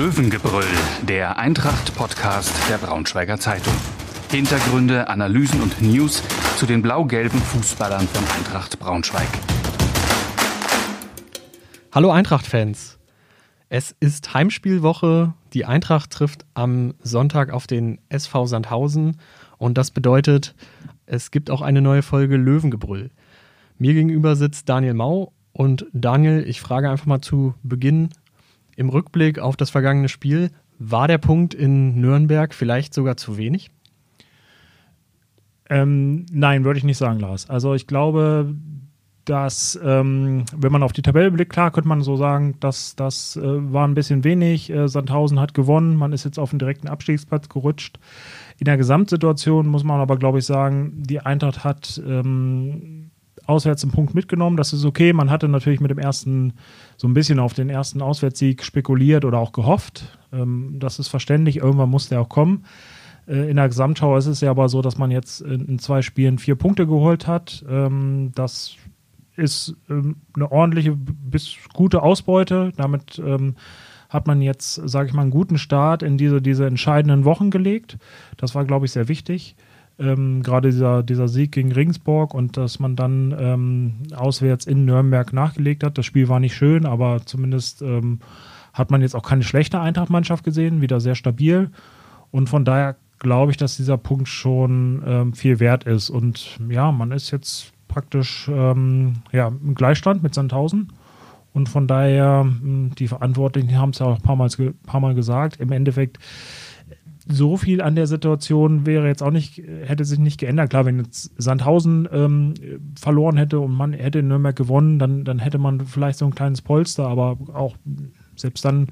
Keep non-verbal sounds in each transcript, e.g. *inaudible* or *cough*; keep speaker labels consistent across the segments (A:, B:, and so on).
A: Löwengebrüll, der Eintracht-Podcast der Braunschweiger Zeitung. Hintergründe, Analysen und News zu den blau-gelben Fußballern von Eintracht Braunschweig.
B: Hallo Eintracht-Fans. Es ist Heimspielwoche. Die Eintracht trifft am Sonntag auf den SV Sandhausen. Und das bedeutet, es gibt auch eine neue Folge Löwengebrüll. Mir gegenüber sitzt Daniel Mau. Und Daniel, ich frage einfach mal zu Beginn im Rückblick auf das vergangene Spiel, war der Punkt in Nürnberg vielleicht sogar zu wenig?
C: Ähm, nein, würde ich nicht sagen, Lars. Also ich glaube, dass, ähm, wenn man auf die Tabelle blickt, klar könnte man so sagen, dass das äh, war ein bisschen wenig. Äh, Sandhausen hat gewonnen, man ist jetzt auf den direkten Abstiegsplatz gerutscht. In der Gesamtsituation muss man aber, glaube ich, sagen, die Eintracht hat ähm, auswärts einen Punkt mitgenommen. Das ist okay. Man hatte natürlich mit dem ersten so ein bisschen auf den ersten Auswärtssieg spekuliert oder auch gehofft. Ähm, das ist verständlich. Irgendwann muss der auch kommen. Äh, in der Gesamtschau ist es ja aber so, dass man jetzt in, in zwei Spielen vier Punkte geholt hat. Ähm, das ist ähm, eine ordentliche bis gute Ausbeute. Damit ähm, hat man jetzt, sage ich mal, einen guten Start in diese, diese entscheidenden Wochen gelegt. Das war, glaube ich, sehr wichtig. Ähm, Gerade dieser, dieser Sieg gegen Regensburg und dass man dann ähm, auswärts in Nürnberg nachgelegt hat. Das Spiel war nicht schön, aber zumindest ähm, hat man jetzt auch keine schlechte Eintracht-Mannschaft gesehen, wieder sehr stabil. Und von daher glaube ich, dass dieser Punkt schon ähm, viel wert ist. Und ja, man ist jetzt praktisch ähm, ja, im Gleichstand mit Sandhausen. Und von daher, hm, die Verantwortlichen haben es ja auch ein paar Mal, paar Mal gesagt, im Endeffekt so viel an der Situation wäre jetzt auch nicht, hätte sich nicht geändert. Klar, wenn jetzt Sandhausen ähm, verloren hätte und man hätte in Nürnberg gewonnen, dann, dann hätte man vielleicht so ein kleines Polster, aber auch selbst dann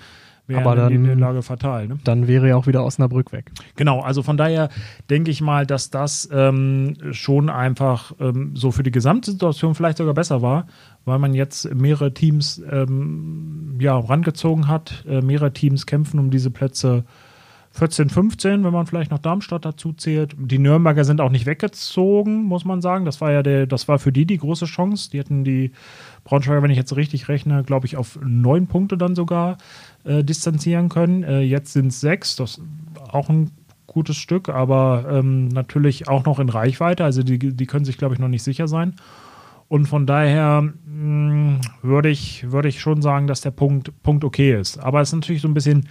C: wäre
B: aber dann,
C: die Lage fatal. Ne?
B: Dann wäre ja auch wieder Osnabrück weg.
C: Genau, also von daher denke ich mal, dass das ähm, schon einfach ähm, so für die Gesamtsituation vielleicht sogar besser war, weil man jetzt mehrere Teams ähm, ja, rangezogen hat. Äh, mehrere Teams kämpfen um diese Plätze 14, 15, wenn man vielleicht noch Darmstadt dazu zählt. Die Nürnberger sind auch nicht weggezogen, muss man sagen. Das war ja der, das war für die die große Chance. Die hätten die Braunschweiger, wenn ich jetzt richtig rechne, glaube ich, auf neun Punkte dann sogar äh, distanzieren können. Äh, jetzt sind es sechs, das ist auch ein gutes Stück, aber ähm, natürlich auch noch in Reichweite. Also die, die können sich, glaube ich, noch nicht sicher sein. Und von daher hm, würde ich, würde ich schon sagen, dass der Punkt, Punkt okay ist. Aber es ist natürlich so ein bisschen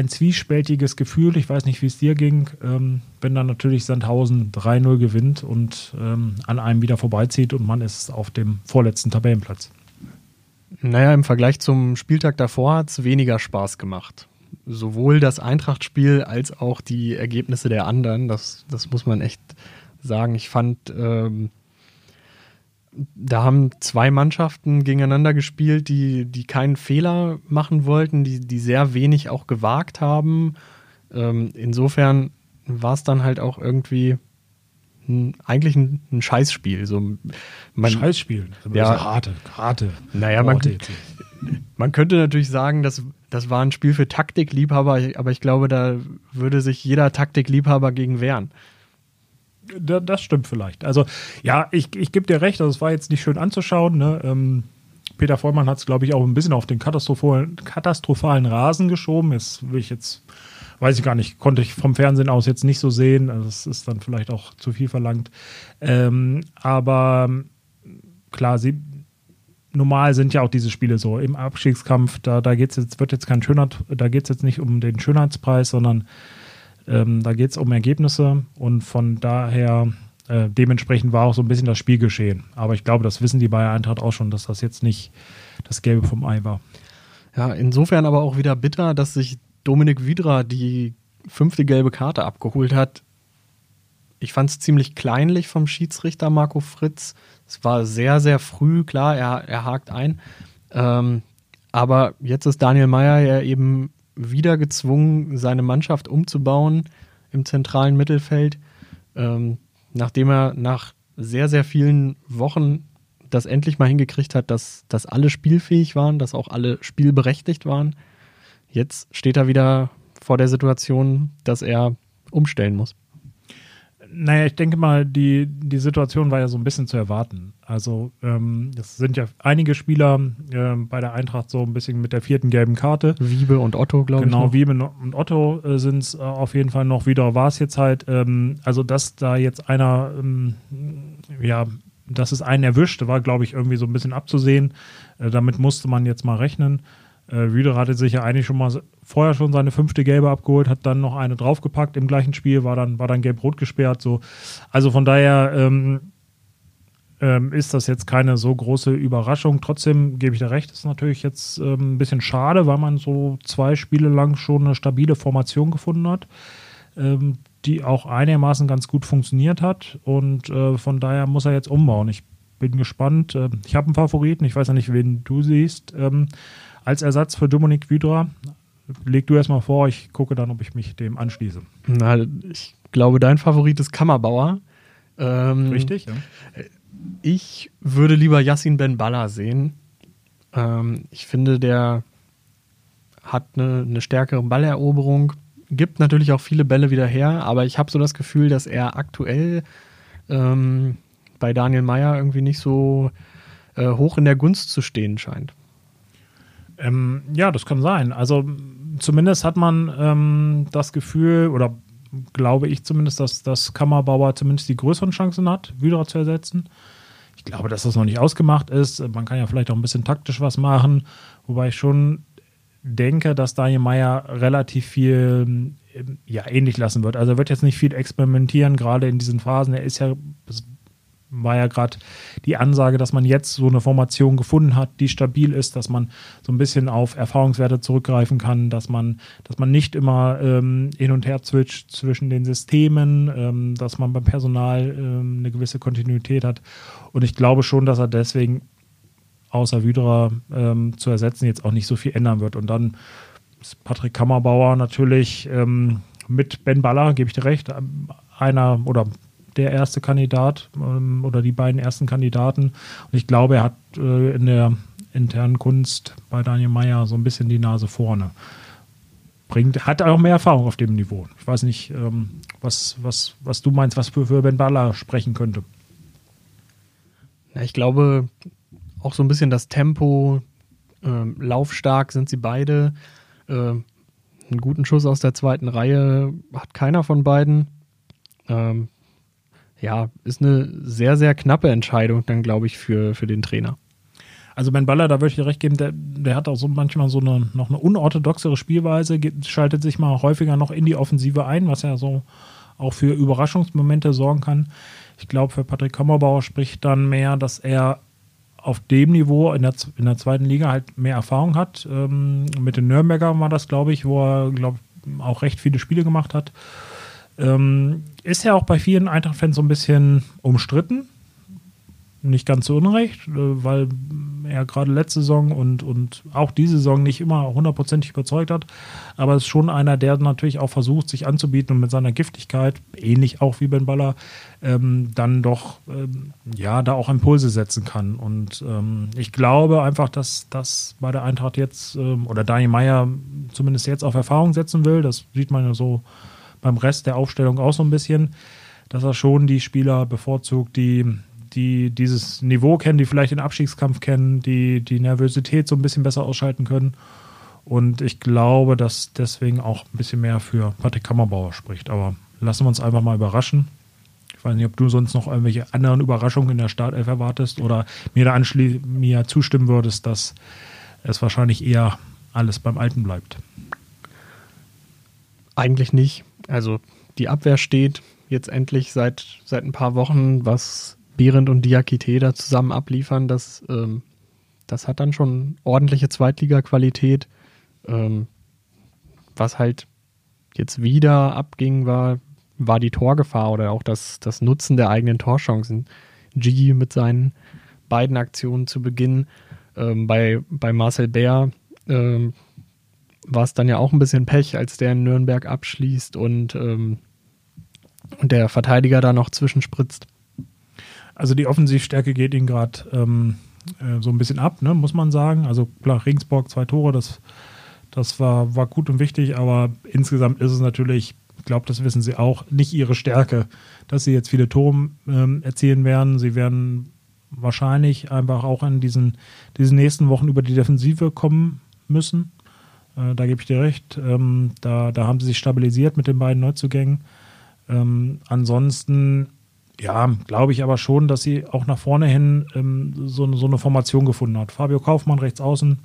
C: ein zwiespältiges Gefühl. Ich weiß nicht, wie es dir ging, ähm, wenn dann natürlich Sandhausen 3-0 gewinnt und ähm, an einem wieder vorbeizieht und man ist auf dem vorletzten Tabellenplatz.
B: Naja, im Vergleich zum Spieltag davor hat es weniger Spaß gemacht. Sowohl das Eintracht-Spiel als auch die Ergebnisse der anderen. Das, das muss man echt sagen. Ich fand, ähm, da haben zwei Mannschaften gegeneinander gespielt, die, die keinen Fehler machen wollten, die, die sehr wenig auch gewagt haben. Ähm, insofern war es dann halt auch irgendwie ein, eigentlich ein, ein Scheißspiel. So,
C: man, Scheißspiel,
B: ja,
C: so harte, harte.
B: Naja, man, man könnte natürlich sagen, dass das war ein Spiel für Taktikliebhaber, aber ich glaube, da würde sich jeder Taktikliebhaber gegen wehren
C: das stimmt vielleicht. Also, ja, ich, ich gebe dir recht, also es war jetzt nicht schön anzuschauen. Ne? Ähm, Peter Vollmann hat es, glaube ich, auch ein bisschen auf den katastrophalen, katastrophalen Rasen geschoben. Jetzt will ich jetzt, weiß ich gar nicht, konnte ich vom Fernsehen aus jetzt nicht so sehen. Also das ist dann vielleicht auch zu viel verlangt. Ähm, aber klar, sie, normal sind ja auch diese Spiele so. Im Abstiegskampf, da, da geht's jetzt, wird jetzt kein Schönheit, da geht es jetzt nicht um den Schönheitspreis, sondern ähm, da geht es um Ergebnisse und von daher äh, dementsprechend war auch so ein bisschen das Spiel geschehen. Aber ich glaube, das wissen die Bayer Eintracht auch schon, dass das jetzt nicht das Gelbe vom Ei war.
B: Ja, insofern aber auch wieder bitter, dass sich Dominik Widra die fünfte gelbe Karte abgeholt hat. Ich fand es ziemlich kleinlich vom Schiedsrichter Marco Fritz. Es war sehr, sehr früh, klar, er, er hakt ein. Ähm, aber jetzt ist Daniel Meyer ja eben wieder gezwungen, seine Mannschaft umzubauen im zentralen Mittelfeld, ähm, nachdem er nach sehr, sehr vielen Wochen das endlich mal hingekriegt hat, dass, dass alle spielfähig waren, dass auch alle spielberechtigt waren. Jetzt steht er wieder vor der Situation, dass er umstellen muss.
C: Naja, ich denke mal, die, die Situation war ja so ein bisschen zu erwarten. Also ähm, es sind ja einige Spieler äh, bei der Eintracht so ein bisschen mit der vierten gelben Karte.
B: Wiebe und Otto, glaube
C: genau,
B: ich.
C: Genau, Wiebe und Otto äh, sind es äh, auf jeden Fall noch wieder. War es jetzt halt, ähm, also dass da jetzt einer, ähm, ja, dass es einen erwischt, war, glaube ich, irgendwie so ein bisschen abzusehen. Äh, damit musste man jetzt mal rechnen. Äh, Wüder hatte sich ja eigentlich schon mal vorher schon seine fünfte Gelbe abgeholt, hat dann noch eine draufgepackt im gleichen Spiel, war dann, war dann gelb-rot gesperrt. So. Also von daher ähm, ähm, ist das jetzt keine so große Überraschung. Trotzdem gebe ich dir recht, ist natürlich jetzt ähm, ein bisschen schade, weil man so zwei Spiele lang schon eine stabile Formation gefunden hat, ähm, die auch einigermaßen ganz gut funktioniert hat. Und äh, von daher muss er jetzt umbauen. Ich bin gespannt. Äh, ich habe einen Favoriten, ich weiß ja nicht, wen du siehst. Ähm, als Ersatz für Dominik Wydra. Leg du erstmal vor, ich gucke dann, ob ich mich dem anschließe.
B: Na, ich glaube, dein Favorit ist Kammerbauer.
C: Ähm, Richtig, ja.
B: Ich würde lieber Yassin Ben Balla sehen. Ähm, ich finde, der hat eine, eine stärkere Balleroberung, gibt natürlich auch viele Bälle wieder her, aber ich habe so das Gefühl, dass er aktuell ähm, bei Daniel Meyer irgendwie nicht so äh, hoch in der Gunst zu stehen scheint.
C: Ähm, ja, das kann sein. Also zumindest hat man ähm, das Gefühl, oder glaube ich zumindest, dass das Kammerbauer zumindest die größeren Chancen hat, Wydra zu ersetzen. Ich glaube, dass das noch nicht ausgemacht ist. Man kann ja vielleicht auch ein bisschen taktisch was machen, wobei ich schon denke, dass Daniel Meyer relativ viel ja, ähnlich lassen wird. Also er wird jetzt nicht viel experimentieren, gerade in diesen Phasen. Er ist ja, war ja gerade die Ansage, dass man jetzt so eine Formation gefunden hat, die stabil ist, dass man so ein bisschen auf Erfahrungswerte zurückgreifen kann, dass man, dass man nicht immer ähm, hin und her switcht zwischen den Systemen, ähm, dass man beim Personal ähm, eine gewisse Kontinuität hat. Und ich glaube schon, dass er deswegen außer Wydra ähm, zu ersetzen jetzt auch nicht so viel ändern wird. Und dann ist Patrick Kammerbauer natürlich ähm, mit Ben Baller, gebe ich dir recht, einer oder der erste Kandidat ähm, oder die beiden ersten Kandidaten. Und ich glaube, er hat äh, in der internen Kunst bei Daniel Meyer so ein bisschen die Nase vorne. Bringt, hat auch mehr Erfahrung auf dem Niveau. Ich weiß nicht, ähm, was, was, was du meinst, was für, für Ben Baller sprechen könnte.
B: Ja, ich glaube, auch so ein bisschen das Tempo, äh, laufstark sind sie beide. Äh, einen guten Schuss aus der zweiten Reihe hat keiner von beiden. Ähm, ja, ist eine sehr, sehr knappe Entscheidung dann, glaube ich, für, für den Trainer.
C: Also Ben Baller, da würde ich dir recht geben, der, der hat auch so manchmal so eine noch eine unorthodoxere Spielweise, schaltet sich mal häufiger noch in die Offensive ein, was ja so auch für Überraschungsmomente sorgen kann. Ich glaube, für Patrick Kammerbauer spricht dann mehr, dass er auf dem Niveau in der, in der zweiten Liga halt mehr Erfahrung hat. Ähm, mit den Nürnberger war das, glaube ich, wo er, glaube auch recht viele Spiele gemacht hat. Ähm, ist ja auch bei vielen Eintracht-Fans so ein bisschen umstritten. Nicht ganz so unrecht, äh, weil er gerade letzte Saison und, und auch diese Saison nicht immer hundertprozentig überzeugt hat. Aber es ist schon einer, der natürlich auch versucht, sich anzubieten und mit seiner Giftigkeit, ähnlich auch wie Ben Baller, ähm, dann doch ähm, ja da auch Impulse setzen kann. Und ähm, ich glaube einfach, dass das bei der Eintracht jetzt ähm, oder Daniel Meyer zumindest jetzt auf Erfahrung setzen will. Das sieht man ja so beim Rest der Aufstellung auch so ein bisschen, dass er schon die Spieler bevorzugt, die, die dieses Niveau kennen, die vielleicht den Abstiegskampf kennen, die die Nervosität so ein bisschen besser ausschalten können. Und ich glaube, dass deswegen auch ein bisschen mehr für Patrick Kammerbauer spricht. Aber lassen wir uns einfach mal überraschen. Ich weiß nicht, ob du sonst noch irgendwelche anderen Überraschungen in der Startelf erwartest oder mir da mir zustimmen würdest, dass es wahrscheinlich eher alles beim Alten bleibt.
B: Eigentlich nicht. Also die Abwehr steht jetzt endlich seit, seit ein paar Wochen, was Behrendt und Diakite da zusammen abliefern, das, ähm, das hat dann schon ordentliche Zweitliga-Qualität. Ähm, was halt jetzt wieder abging, war, war die Torgefahr oder auch das, das Nutzen der eigenen Torchancen. G mit seinen beiden Aktionen zu Beginn. Ähm, bei, bei Marcel Bär war es dann ja auch ein bisschen Pech, als der in Nürnberg abschließt und, ähm, der Verteidiger da noch zwischenspritzt.
C: Also die Offensivstärke geht ihm gerade ähm, äh, so ein bisschen ab, ne, muss man sagen. Also klar, Regensburg zwei Tore, das, das war, war gut und wichtig, aber insgesamt ist es natürlich ich glaube, das wissen sie auch, nicht ihre Stärke, dass sie jetzt viele Tore ähm, erzielen werden. Sie werden wahrscheinlich einfach auch in diesen, diesen nächsten Wochen über die Defensive kommen müssen. Äh, da gebe ich dir recht. Ähm, da, da haben sie sich stabilisiert mit den beiden Neuzugängen. Ähm, ansonsten, ja, glaube ich aber schon, dass sie auch nach vorne hin ähm, so, so eine Formation gefunden hat. Fabio Kaufmann rechts außen.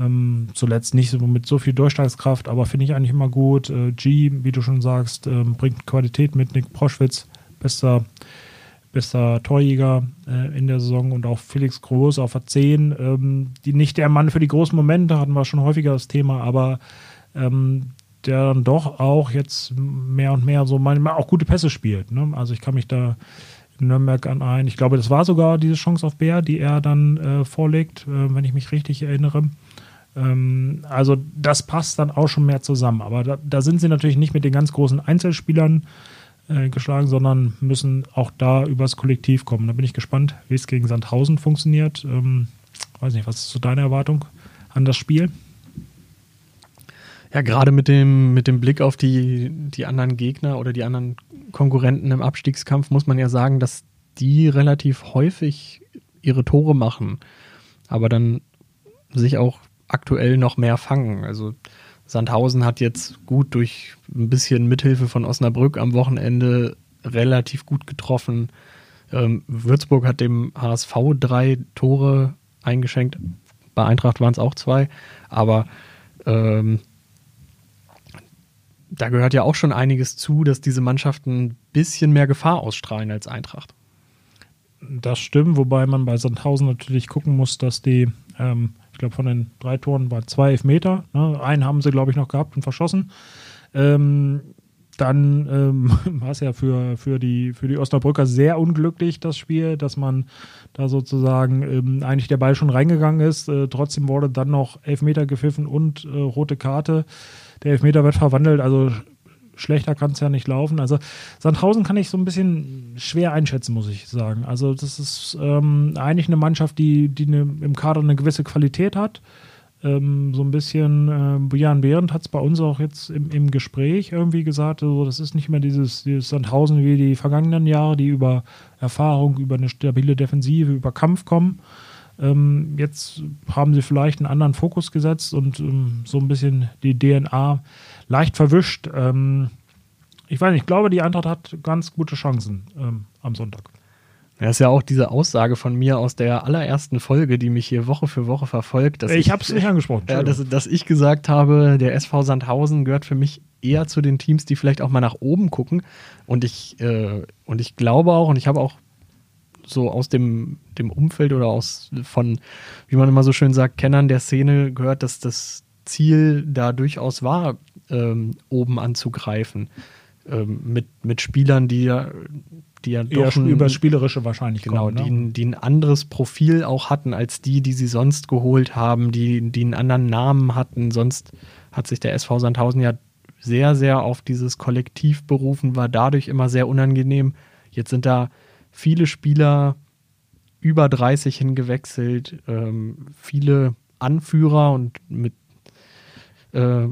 C: Ähm, zuletzt nicht so mit so viel Durchschlagskraft, aber finde ich eigentlich immer gut. Äh, G, wie du schon sagst, äh, bringt Qualität mit. Nick Proschwitz, bester bester Torjäger äh, in der Saison und auch Felix Groß auf der 10. Ähm, die, nicht der Mann für die großen Momente, hatten wir schon häufiger das Thema, aber ähm, der dann doch auch jetzt mehr und mehr so manchmal auch gute Pässe spielt. Ne? Also ich kann mich da in Nürnberg an ein, ich glaube, das war sogar diese Chance auf Bär, die er dann äh, vorlegt, äh, wenn ich mich richtig erinnere. Ähm, also das passt dann auch schon mehr zusammen. Aber da, da sind sie natürlich nicht mit den ganz großen Einzelspielern äh, geschlagen, sondern müssen auch da übers Kollektiv kommen. Da bin ich gespannt, wie es gegen Sandhausen funktioniert. Ähm, weiß nicht, was ist so deine Erwartung an das Spiel?
B: Ja, gerade mit dem, mit dem Blick auf die, die anderen Gegner oder die anderen Konkurrenten im Abstiegskampf muss man ja sagen, dass die relativ häufig ihre Tore machen, aber dann sich auch aktuell noch mehr fangen. Also Sandhausen hat jetzt gut durch ein bisschen Mithilfe von Osnabrück am Wochenende relativ gut getroffen. Ähm, Würzburg hat dem HSV drei Tore eingeschenkt. Bei Eintracht waren es auch zwei. Aber ähm, da gehört ja auch schon einiges zu, dass diese Mannschaften ein bisschen mehr Gefahr ausstrahlen als Eintracht.
C: Das stimmt, wobei man bei Sandhausen natürlich gucken muss, dass die ähm, ich glaube, von den drei Toren waren zwei Elfmeter. Ne? Einen haben sie, glaube ich, noch gehabt und verschossen. Ähm, dann ähm, *laughs* war es ja für, für, die, für die Osnabrücker sehr unglücklich, das Spiel, dass man da sozusagen ähm, eigentlich der Ball schon reingegangen ist. Äh, trotzdem wurde dann noch Elfmeter gepfiffen und äh, rote Karte. Der Elfmeter wird verwandelt, also schlechter kann es ja nicht laufen. Also Sandhausen kann ich so ein bisschen schwer einschätzen, muss ich sagen. Also das ist ähm, eigentlich eine Mannschaft, die, die eine, im Kader eine gewisse Qualität hat. Ähm, so ein bisschen, äh, Björn Behrendt hat es bei uns auch jetzt im, im Gespräch irgendwie gesagt, also das ist nicht mehr dieses, dieses Sandhausen wie die vergangenen Jahre, die über Erfahrung, über eine stabile Defensive, über Kampf kommen. Ähm, jetzt haben sie vielleicht einen anderen Fokus gesetzt und ähm, so ein bisschen die DNA leicht verwischt. Ähm, ich weiß nicht, ich glaube, die Eintracht hat ganz gute Chancen ähm, am Sonntag.
B: Das ist ja auch diese Aussage von mir aus der allerersten Folge, die mich hier Woche für Woche verfolgt.
C: ich, ich habe es nicht angesprochen.
B: Ja, dass, dass, ich gesagt habe, der SV Sandhausen gehört für mich eher zu den Teams, die vielleicht auch mal nach oben gucken. Und ich, äh, und ich glaube auch, und ich habe auch so aus dem, dem Umfeld oder aus von, wie man immer so schön sagt, Kennern der Szene gehört, dass das Ziel da durchaus war, ähm, oben anzugreifen. Ähm, mit, mit Spielern, die ja, die ja
C: doch ein, über das Spielerische wahrscheinlich
B: genau, kommen, ne? die, die ein anderes Profil auch hatten als die, die sie sonst geholt haben, die, die einen anderen Namen hatten. Sonst hat sich der SV Sandhausen ja sehr, sehr auf dieses Kollektiv berufen, war dadurch immer sehr unangenehm. Jetzt sind da viele Spieler über 30 hingewechselt, ähm, viele Anführer und mit äh,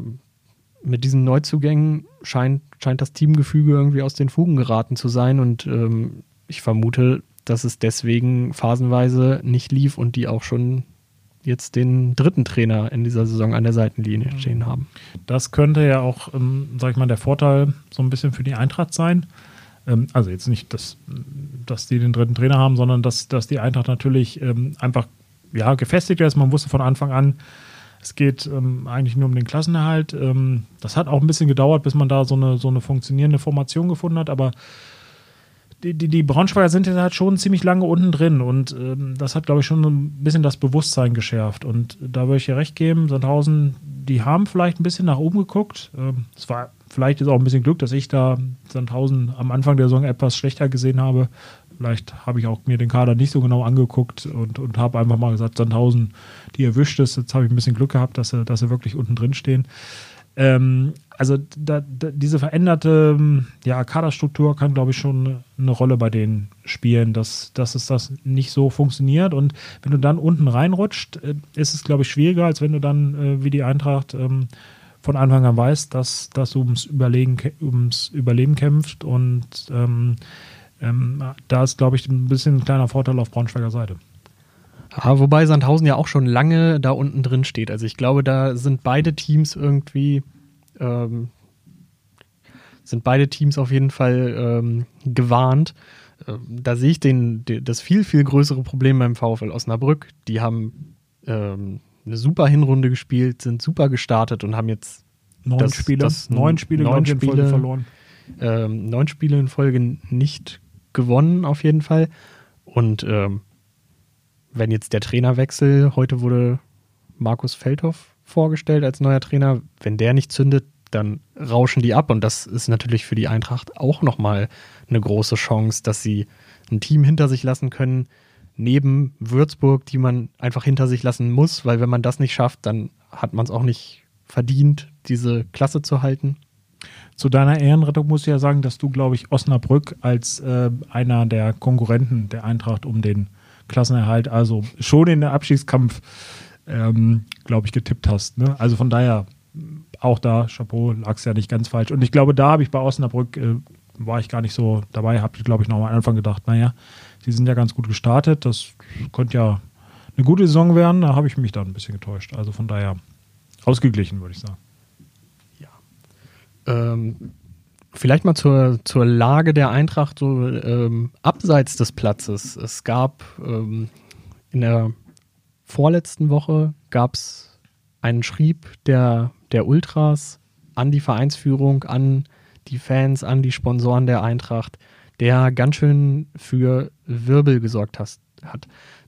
B: mit diesen Neuzugängen scheint, scheint das Teamgefüge irgendwie aus den Fugen geraten zu sein und ähm, ich vermute, dass es deswegen phasenweise nicht lief und die auch schon jetzt den dritten Trainer in dieser Saison an der Seitenlinie mhm. stehen haben.
C: Das könnte ja auch, ähm, sag ich mal, der Vorteil so ein bisschen für die Eintracht sein. Ähm, also jetzt nicht, dass, dass die den dritten Trainer haben, sondern dass, dass die Eintracht natürlich ähm, einfach ja, gefestigt ist. Man wusste von Anfang an, es geht ähm, eigentlich nur um den Klassenerhalt. Ähm, das hat auch ein bisschen gedauert, bis man da so eine, so eine funktionierende Formation gefunden hat, aber die, die, die Braunschweiger sind jetzt halt schon ziemlich lange unten drin und ähm, das hat, glaube ich, schon ein bisschen das Bewusstsein geschärft. Und da würde ich dir recht geben, Sandhausen, die haben vielleicht ein bisschen nach oben geguckt. Ähm, es war vielleicht ist auch ein bisschen Glück, dass ich da Sandhausen am Anfang der Saison etwas schlechter gesehen habe. Vielleicht habe ich auch mir den Kader nicht so genau angeguckt und, und habe einfach mal gesagt, Sandhausen, die erwischt ist. Jetzt habe ich ein bisschen Glück gehabt, dass sie, dass sie wirklich unten drin stehen. Ähm, also da, da, diese veränderte ja, Kaderstruktur kann, glaube ich, schon eine Rolle bei denen spielen, dass, dass es das nicht so funktioniert. Und wenn du dann unten reinrutscht, äh, ist es, glaube ich, schwieriger, als wenn du dann äh, wie die Eintracht ähm, von Anfang an weiß, dass das ums Überlegen, ums Überleben kämpft und ähm, ähm, da ist, glaube ich, ein bisschen ein kleiner Vorteil auf Braunschweiger Seite.
B: Ja, wobei Sandhausen ja auch schon lange da unten drin steht. Also ich glaube, da sind beide Teams irgendwie, ähm, sind beide Teams auf jeden Fall ähm, gewarnt. Ähm, da sehe ich den, das viel, viel größere Problem beim VfL Osnabrück. Die haben ähm, eine super Hinrunde gespielt, sind super gestartet und haben jetzt
C: neun das, Spiele, das neun Spiele, neun Spiele in Folge verloren.
B: Ähm, neun Spiele in Folge nicht gewonnen, auf jeden Fall. Und ähm, wenn jetzt der Trainerwechsel, heute wurde Markus Feldhoff vorgestellt als neuer Trainer, wenn der nicht zündet, dann rauschen die ab und das ist natürlich für die Eintracht auch nochmal eine große Chance, dass sie ein Team hinter sich lassen können, neben Würzburg, die man einfach hinter sich lassen muss, weil wenn man das nicht schafft, dann hat man es auch nicht verdient, diese Klasse zu halten.
C: Zu deiner Ehrenrettung muss ich ja sagen, dass du, glaube ich, Osnabrück als äh, einer der Konkurrenten der Eintracht um den Klassenerhalt, also schon in den Abstiegskampf, ähm, glaube ich, getippt hast. Ne? Also von daher, auch da, Chapeau, lag es ja nicht ganz falsch. Und ich glaube, da habe ich bei Osnabrück, äh, war ich gar nicht so dabei, habe ich, glaube ich, noch am Anfang gedacht, naja, sie sind ja ganz gut gestartet, das könnte ja eine gute Saison werden, da habe ich mich dann ein bisschen getäuscht. Also von daher ausgeglichen, würde ich sagen.
B: Ähm, Vielleicht mal zur, zur Lage der Eintracht so ähm, abseits des Platzes. Es gab ähm, in der vorletzten Woche gab es einen Schrieb der, der Ultras an die Vereinsführung, an die Fans, an die Sponsoren der Eintracht, der ganz schön für Wirbel gesorgt hat.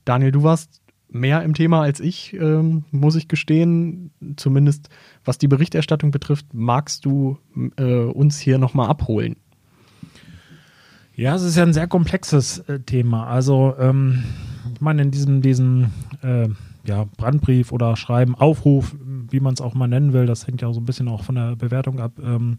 B: Daniel, du warst mehr im Thema als ich, ähm, muss ich gestehen. Zumindest was die Berichterstattung betrifft, magst du äh, uns hier nochmal abholen?
C: Ja, es ist ja ein sehr komplexes äh, Thema. Also, ähm, ich meine, in diesem, diesem äh, ja, Brandbrief oder Schreiben, Aufruf, wie man es auch mal nennen will, das hängt ja so ein bisschen auch von der Bewertung ab, ähm,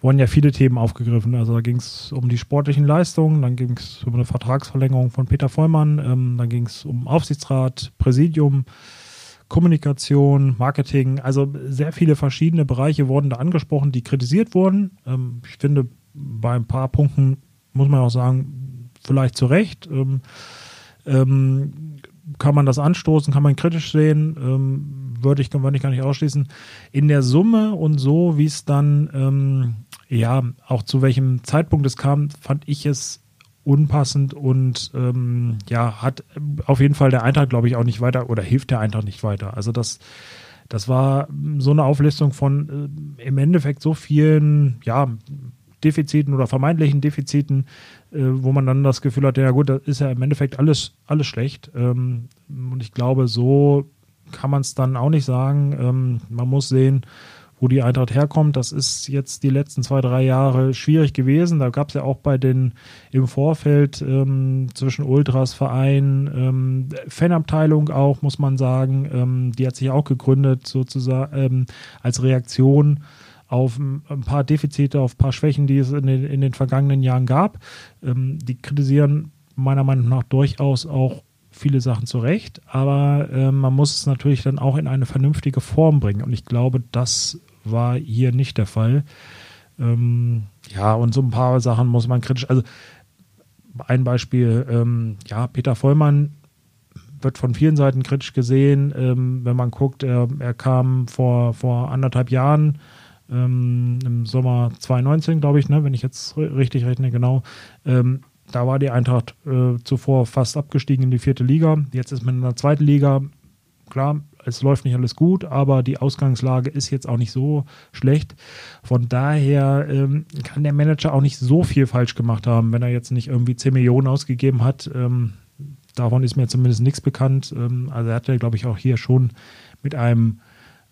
C: wurden ja viele Themen aufgegriffen. Also da ging es um die sportlichen Leistungen, dann ging es um eine Vertragsverlängerung von Peter Vollmann, ähm, dann ging es um Aufsichtsrat, Präsidium, Kommunikation, Marketing. Also sehr viele verschiedene Bereiche wurden da angesprochen, die kritisiert wurden. Ähm, ich finde, bei ein paar Punkten muss man auch sagen, vielleicht zu Recht. Ähm, ähm kann man das anstoßen, kann man kritisch sehen, ähm, würde ich, würde ich gar nicht ausschließen. In der Summe und so, wie es dann ähm, ja, auch zu welchem Zeitpunkt es kam, fand ich es unpassend und ähm, ja, hat auf jeden Fall der Eintrag, glaube ich, auch nicht weiter oder hilft der Eintrag nicht weiter. Also das, das war so eine Auflistung von äh, im Endeffekt so vielen, ja, Defiziten oder vermeintlichen Defiziten, äh, wo man dann das Gefühl hat, ja gut, das ist ja im Endeffekt alles, alles schlecht. Ähm, und ich glaube, so kann man es dann auch nicht sagen. Ähm, man muss sehen, wo die Eintracht herkommt. Das ist jetzt die letzten zwei, drei Jahre schwierig gewesen. Da gab es ja auch bei den im Vorfeld ähm, zwischen Ultras, Verein, ähm, Fanabteilung auch, muss man sagen. Ähm, die hat sich auch gegründet sozusagen ähm, als Reaktion auf ein paar Defizite, auf ein paar Schwächen, die es in den, in den vergangenen Jahren gab. Ähm, die kritisieren meiner Meinung nach durchaus auch viele Sachen zurecht, aber äh, man muss es natürlich dann auch in eine vernünftige Form bringen. Und ich glaube, das war hier nicht der Fall. Ähm, ja, und so ein paar Sachen muss man kritisch, also ein Beispiel, ähm, ja, Peter Vollmann wird von vielen Seiten kritisch gesehen. Ähm, wenn man guckt, er, er, kam vor, vor anderthalb Jahren, ähm, im Sommer 2019, glaube ich, ne, wenn ich jetzt richtig rechne, genau. Ähm, da war die Eintracht äh, zuvor fast abgestiegen in die vierte Liga. Jetzt ist man in der zweiten Liga. Klar, es läuft nicht alles gut, aber die Ausgangslage ist jetzt auch nicht so schlecht. Von daher ähm, kann der Manager auch nicht so viel falsch gemacht haben, wenn er jetzt nicht irgendwie 10 Millionen ausgegeben hat. Ähm, davon ist mir zumindest nichts bekannt. Ähm, also er hat ja, glaube ich, auch hier schon mit einem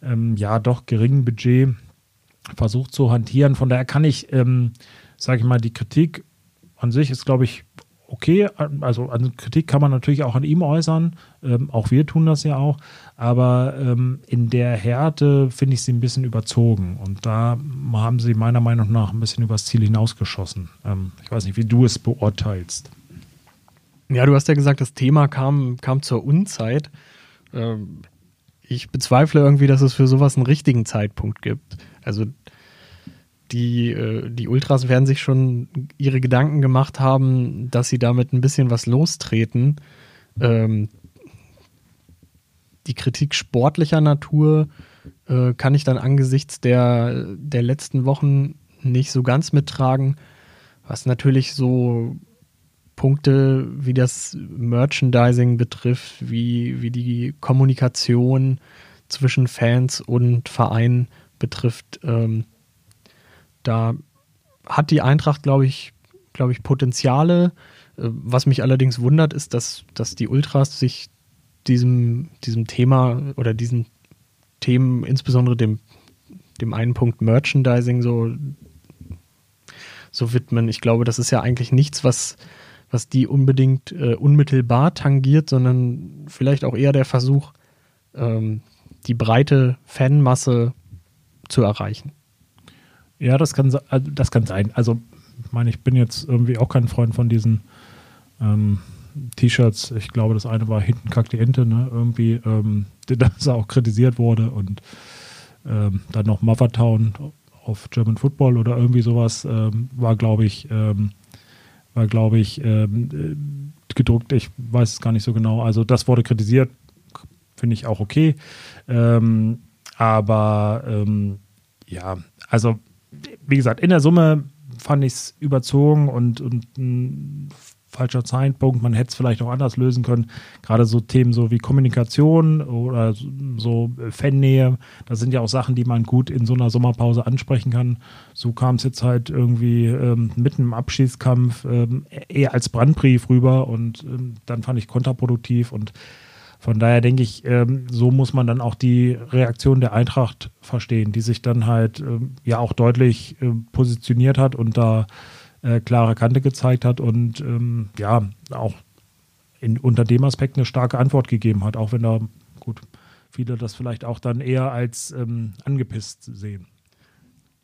C: ähm, ja doch geringen Budget versucht zu hantieren. Von daher kann ich, ähm, sage ich mal, die Kritik an sich ist, glaube ich, okay. Also an Kritik kann man natürlich auch an ihm äußern. Ähm, auch wir tun das ja auch. Aber ähm, in der Härte finde ich sie ein bisschen überzogen. Und da haben sie meiner Meinung nach ein bisschen übers Ziel hinausgeschossen. Ähm, ich weiß nicht, wie du es beurteilst.
B: Ja, du hast ja gesagt, das Thema kam, kam zur Unzeit. Ähm, ich bezweifle irgendwie, dass es für sowas einen richtigen Zeitpunkt gibt. Also die, äh, die Ultras werden sich schon ihre Gedanken gemacht haben, dass sie damit ein bisschen was lostreten. Ähm, die Kritik sportlicher Natur äh, kann ich dann angesichts der, der letzten Wochen nicht so ganz mittragen. Was natürlich so Punkte wie das Merchandising betrifft, wie, wie die Kommunikation zwischen Fans und Verein betrifft, ähm, da hat die Eintracht, glaube ich, glaube ich, Potenziale. Äh, was mich allerdings wundert, ist, dass, dass die Ultras sich diesem, diesem Thema oder diesen Themen, insbesondere dem, dem einen Punkt Merchandising, so, so widmen. Ich glaube, das ist ja eigentlich nichts, was, was die unbedingt äh, unmittelbar tangiert, sondern vielleicht auch eher der Versuch, ähm, die breite Fanmasse zu erreichen.
C: Ja, das kann, also, das kann sein. Also, ich meine, ich bin jetzt irgendwie auch kein Freund von diesen ähm, T-Shirts. Ich glaube, das eine war hinten kackt die Ente, ne? Irgendwie, ähm, *laughs* das auch kritisiert wurde und ähm, dann noch Mothertown auf German Football oder irgendwie sowas ähm, war, glaube ich, ähm, war, glaube ich, ähm, gedruckt. Ich weiß es gar nicht so genau. Also das wurde kritisiert, finde ich auch okay. Ähm, aber ja, also wie gesagt, in der Summe fand ich es überzogen und, und ein falscher Zeitpunkt. Man hätte es vielleicht auch anders lösen können. Gerade so Themen so wie Kommunikation oder so Fannähe, das sind ja auch Sachen, die man gut in so einer Sommerpause ansprechen kann. So kam es jetzt halt irgendwie ähm, mitten im Abschießkampf ähm, eher als Brandbrief rüber und ähm, dann fand ich kontraproduktiv und von daher denke ich, ähm, so muss man dann auch die Reaktion der Eintracht verstehen, die sich dann halt ähm, ja auch deutlich äh, positioniert hat und da äh, klare Kante gezeigt hat und ähm, ja auch in, unter dem Aspekt eine starke Antwort gegeben hat, auch wenn da gut viele das vielleicht auch dann eher als ähm, angepisst sehen.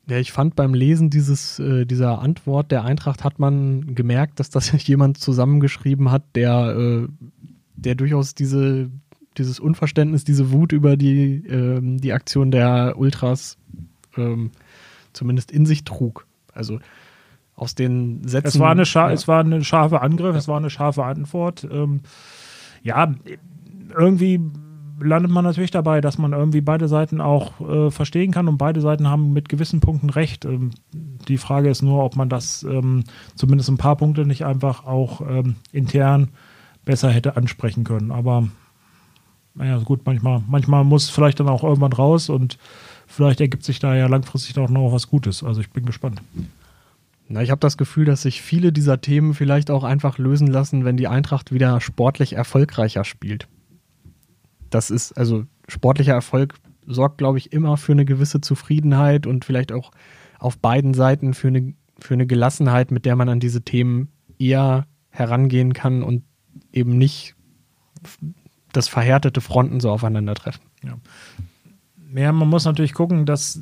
B: Ja, ich fand beim Lesen dieses, äh, dieser Antwort der Eintracht hat man gemerkt, dass das *laughs* jemand zusammengeschrieben hat, der äh, der durchaus diese, dieses Unverständnis, diese Wut über die, ähm, die Aktion der Ultras ähm, zumindest in sich trug. Also aus den Sätzen.
C: Es war eine, ja. es war eine scharfe Angriff, ja. es war eine scharfe Antwort. Ähm, ja, irgendwie landet man natürlich dabei, dass man irgendwie beide Seiten auch äh, verstehen kann und beide Seiten haben mit gewissen Punkten recht. Ähm, die Frage ist nur, ob man das ähm, zumindest ein paar Punkte nicht einfach auch ähm, intern besser hätte ansprechen können. Aber naja, gut, manchmal, manchmal muss vielleicht dann auch irgendwann raus und vielleicht ergibt sich da ja langfristig auch noch was Gutes. Also ich bin gespannt.
B: Na, ich habe das Gefühl, dass sich viele dieser Themen vielleicht auch einfach lösen lassen, wenn die Eintracht wieder sportlich erfolgreicher spielt. Das ist, also sportlicher Erfolg sorgt, glaube ich, immer für eine gewisse Zufriedenheit und vielleicht auch auf beiden Seiten für eine, für eine Gelassenheit, mit der man an diese Themen eher herangehen kann und eben nicht das verhärtete Fronten so aufeinandertreffen.
C: Ja. ja, man muss natürlich gucken, dass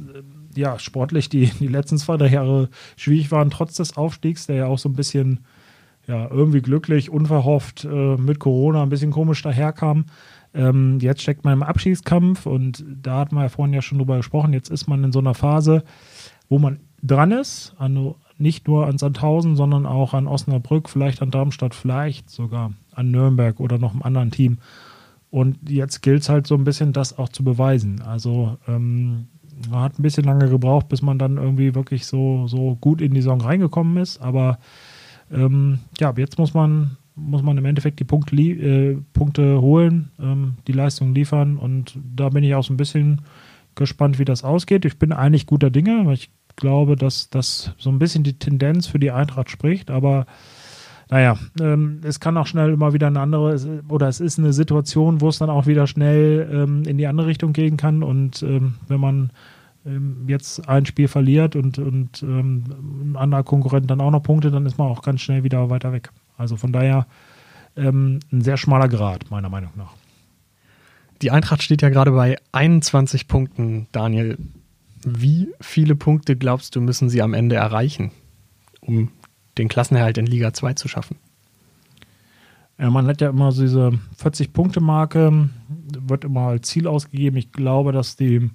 C: ja sportlich die, die letzten zwei, drei Jahre schwierig waren, trotz des Aufstiegs, der ja auch so ein bisschen ja, irgendwie glücklich, unverhofft äh, mit Corona ein bisschen komisch daherkam. Ähm, jetzt steckt man im Abschiedskampf und da hat man ja vorhin ja schon drüber gesprochen. Jetzt ist man in so einer Phase, wo man dran ist, an, nicht nur an Sandhausen, sondern auch an Osnabrück, vielleicht an Darmstadt, vielleicht sogar an Nürnberg oder noch einem anderen Team. Und jetzt gilt es halt so ein bisschen, das auch zu beweisen. Also ähm, hat ein bisschen lange gebraucht, bis man dann irgendwie wirklich so, so gut in die Saison reingekommen ist. Aber ähm, ja, jetzt muss man, muss man im Endeffekt die Punkt äh, Punkte holen, ähm, die Leistung liefern. Und da bin ich auch so ein bisschen gespannt, wie das ausgeht. Ich bin eigentlich guter Dinge, weil ich glaube, dass das so ein bisschen die Tendenz für die Eintracht spricht. Aber naja, ähm, es kann auch schnell immer wieder eine andere, oder es ist eine Situation, wo es dann auch wieder schnell ähm, in die andere Richtung gehen kann. Und ähm, wenn man ähm, jetzt ein Spiel verliert und, und ähm, ein anderer Konkurrent dann auch noch Punkte, dann ist man auch ganz schnell wieder weiter weg. Also von daher ähm, ein sehr schmaler Grad, meiner Meinung nach.
B: Die Eintracht steht ja gerade bei 21 Punkten, Daniel. Wie viele Punkte glaubst du, müssen sie am Ende erreichen, um den Klassenerhalt in Liga 2 zu schaffen?
C: Ja, man hat ja immer so diese 40-Punkte-Marke, wird immer als Ziel ausgegeben. Ich glaube, dass die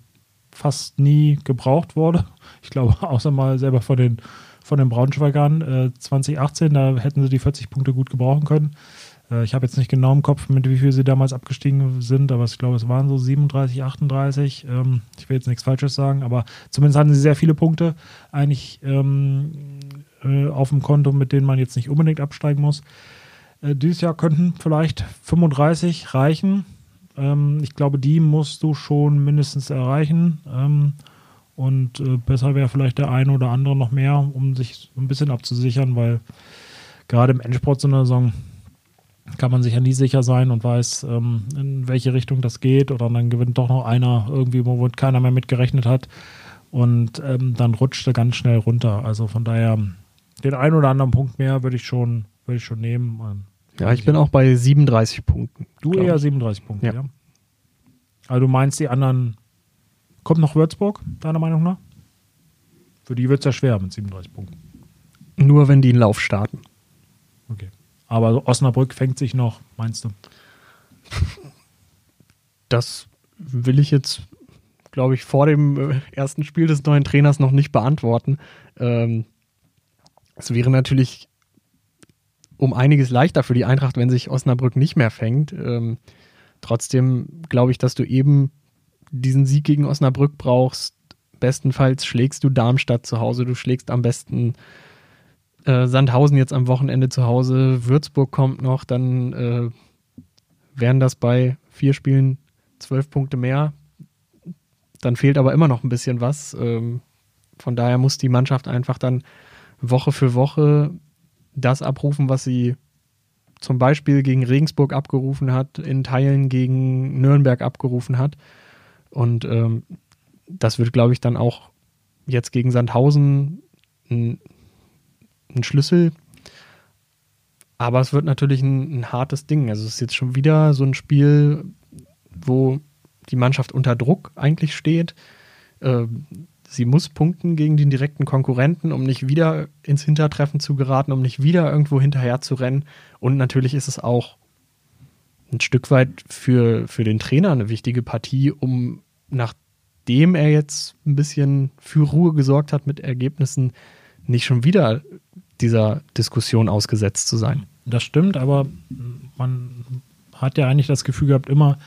C: fast nie gebraucht wurde. Ich glaube, *laughs* außer mal selber von den, von den Braunschweigern äh, 2018, da hätten sie die 40 Punkte gut gebrauchen können. Äh, ich habe jetzt nicht genau im Kopf, mit wie viel sie damals abgestiegen sind, aber ich glaube, es waren so 37, 38. Ähm, ich will jetzt nichts Falsches sagen, aber zumindest hatten sie sehr viele Punkte eigentlich ähm, äh, auf dem Konto, mit denen man jetzt nicht unbedingt absteigen muss. Äh, dieses Jahr könnten vielleicht 35 reichen. Ähm, ich glaube, die musst du schon mindestens erreichen. Und besser wäre vielleicht der eine oder andere noch mehr, um sich ein bisschen abzusichern, weil gerade im Endsport so einer Saison kann man sich ja nie sicher sein und weiß, ähm, in welche Richtung das geht. Oder dann gewinnt doch noch einer irgendwie, wo keiner mehr mitgerechnet hat. Und ähm, dann rutscht er ganz schnell runter. Also von daher, den einen oder anderen Punkt mehr würde ich schon, würde ich schon nehmen. Ähm,
B: ja, ich bin auch bei 37 Punkten.
C: Du eher 37 Punkte, ja. ja. Also du meinst, die anderen. Kommt noch Würzburg, deiner Meinung nach? Für die wird es ja schwer mit 37 Punkten.
B: Nur wenn die einen Lauf starten.
C: Okay. Aber Osnabrück fängt sich noch, meinst du?
B: Das will ich jetzt, glaube ich, vor dem äh, ersten Spiel des neuen Trainers noch nicht beantworten. Ähm, es wäre natürlich um einiges leichter für die Eintracht, wenn sich Osnabrück nicht mehr fängt. Ähm, trotzdem glaube ich, dass du eben diesen Sieg gegen Osnabrück brauchst. Bestenfalls schlägst du Darmstadt zu Hause, du schlägst am besten äh, Sandhausen jetzt am Wochenende zu Hause, Würzburg kommt noch, dann äh, wären das bei vier Spielen zwölf Punkte mehr. Dann fehlt aber immer noch ein bisschen was. Ähm, von daher muss die Mannschaft einfach dann Woche für Woche das abrufen, was sie zum Beispiel gegen Regensburg abgerufen hat, in Teilen gegen Nürnberg abgerufen hat. Und ähm, das wird, glaube ich, dann auch jetzt gegen Sandhausen ein, ein Schlüssel. Aber es wird natürlich ein, ein, hartes Ding. Also es ist jetzt schon wieder so ein Spiel, wo die Mannschaft unter Druck eigentlich steht. Ähm, sie muss punkten gegen den direkten Konkurrenten, um nicht wieder ins Hintertreffen zu geraten, um nicht wieder irgendwo hinterher zu rennen. Und natürlich ist es auch ein Stück weit für, für den Trainer eine wichtige Partie, um nachdem er jetzt ein bisschen für Ruhe gesorgt hat mit Ergebnissen, nicht schon wieder dieser Diskussion ausgesetzt zu sein.
C: Das stimmt, aber man hat ja eigentlich das Gefühl gehabt, immer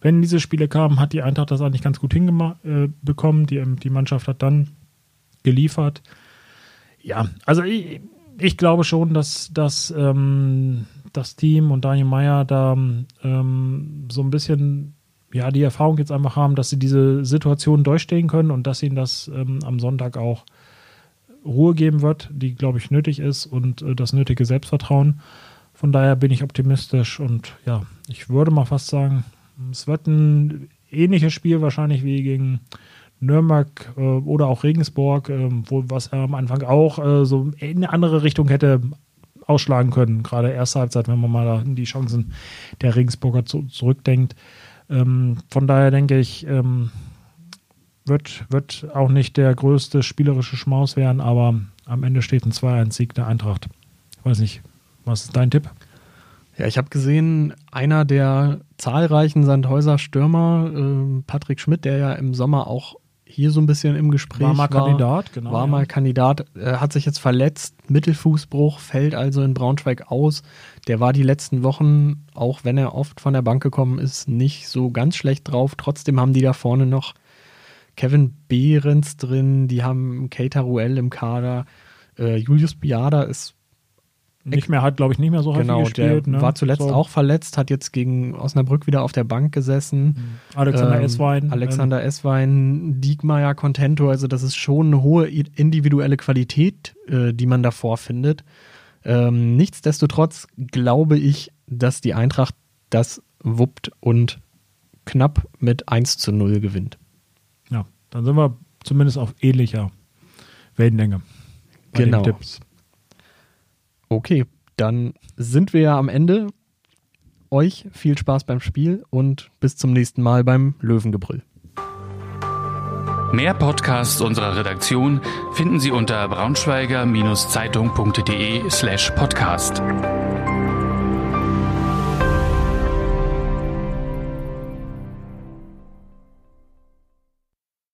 C: wenn diese Spiele kamen, hat die Eintracht das eigentlich ganz gut hinbekommen. Äh, die, ähm, die Mannschaft hat dann geliefert. Ja, also ich, ich glaube schon, dass, dass ähm, das Team und Daniel Meyer da ähm, so ein bisschen ja, die Erfahrung jetzt einfach haben, dass sie diese Situation durchstehen können und dass ihnen das ähm, am Sonntag auch Ruhe geben wird, die, glaube ich, nötig ist und äh, das nötige Selbstvertrauen. Von daher bin ich optimistisch und ja, ich würde mal fast sagen, es wird ein ähnliches Spiel wahrscheinlich wie gegen Nürnberg äh, oder auch Regensburg, äh, wo was er am Anfang auch äh, so in eine andere Richtung hätte ausschlagen können. Gerade erste Halbzeit, wenn man mal an die Chancen der Regensburger zu, zurückdenkt. Ähm, von daher denke ich, ähm, wird, wird auch nicht der größte spielerische Schmaus werden, aber am Ende steht ein 2-1-Sieg der Eintracht. Ich weiß nicht, was ist dein Tipp?
B: Ja, ich habe gesehen, einer der zahlreichen Sandhäuser Stürmer, äh, Patrick Schmidt, der ja im Sommer auch hier so ein bisschen im Gespräch war.
C: Mal war, Kandidat,
B: genau. War ja. mal Kandidat, äh, hat sich jetzt verletzt, Mittelfußbruch, fällt also in Braunschweig aus. Der war die letzten Wochen, auch wenn er oft von der Bank gekommen ist, nicht so ganz schlecht drauf. Trotzdem haben die da vorne noch Kevin Behrens drin, die haben Keita Ruel im Kader. Äh, Julius Biada ist
C: nicht mehr hat, glaube ich, nicht mehr so
B: genau,
C: häufig gespielt.
B: Der ne? war zuletzt so. auch verletzt, hat jetzt gegen Osnabrück wieder auf der Bank gesessen. Mhm.
C: Alexander ähm, Esswein.
B: Alexander ähm. Esswein, Diekmeyer, Contento, also das ist schon eine hohe individuelle Qualität, äh, die man davor findet. Ähm, nichtsdestotrotz glaube ich, dass die Eintracht das wuppt und knapp mit 1 zu 0 gewinnt.
C: Dann sind wir zumindest auf ähnlicher Wellenlänge.
B: genau. Tipps. Okay, dann sind wir ja am Ende. Euch viel Spaß beim Spiel und bis zum nächsten Mal beim Löwengebrüll.
A: Mehr Podcasts unserer Redaktion finden Sie unter braunschweiger-zeitung.de slash podcast.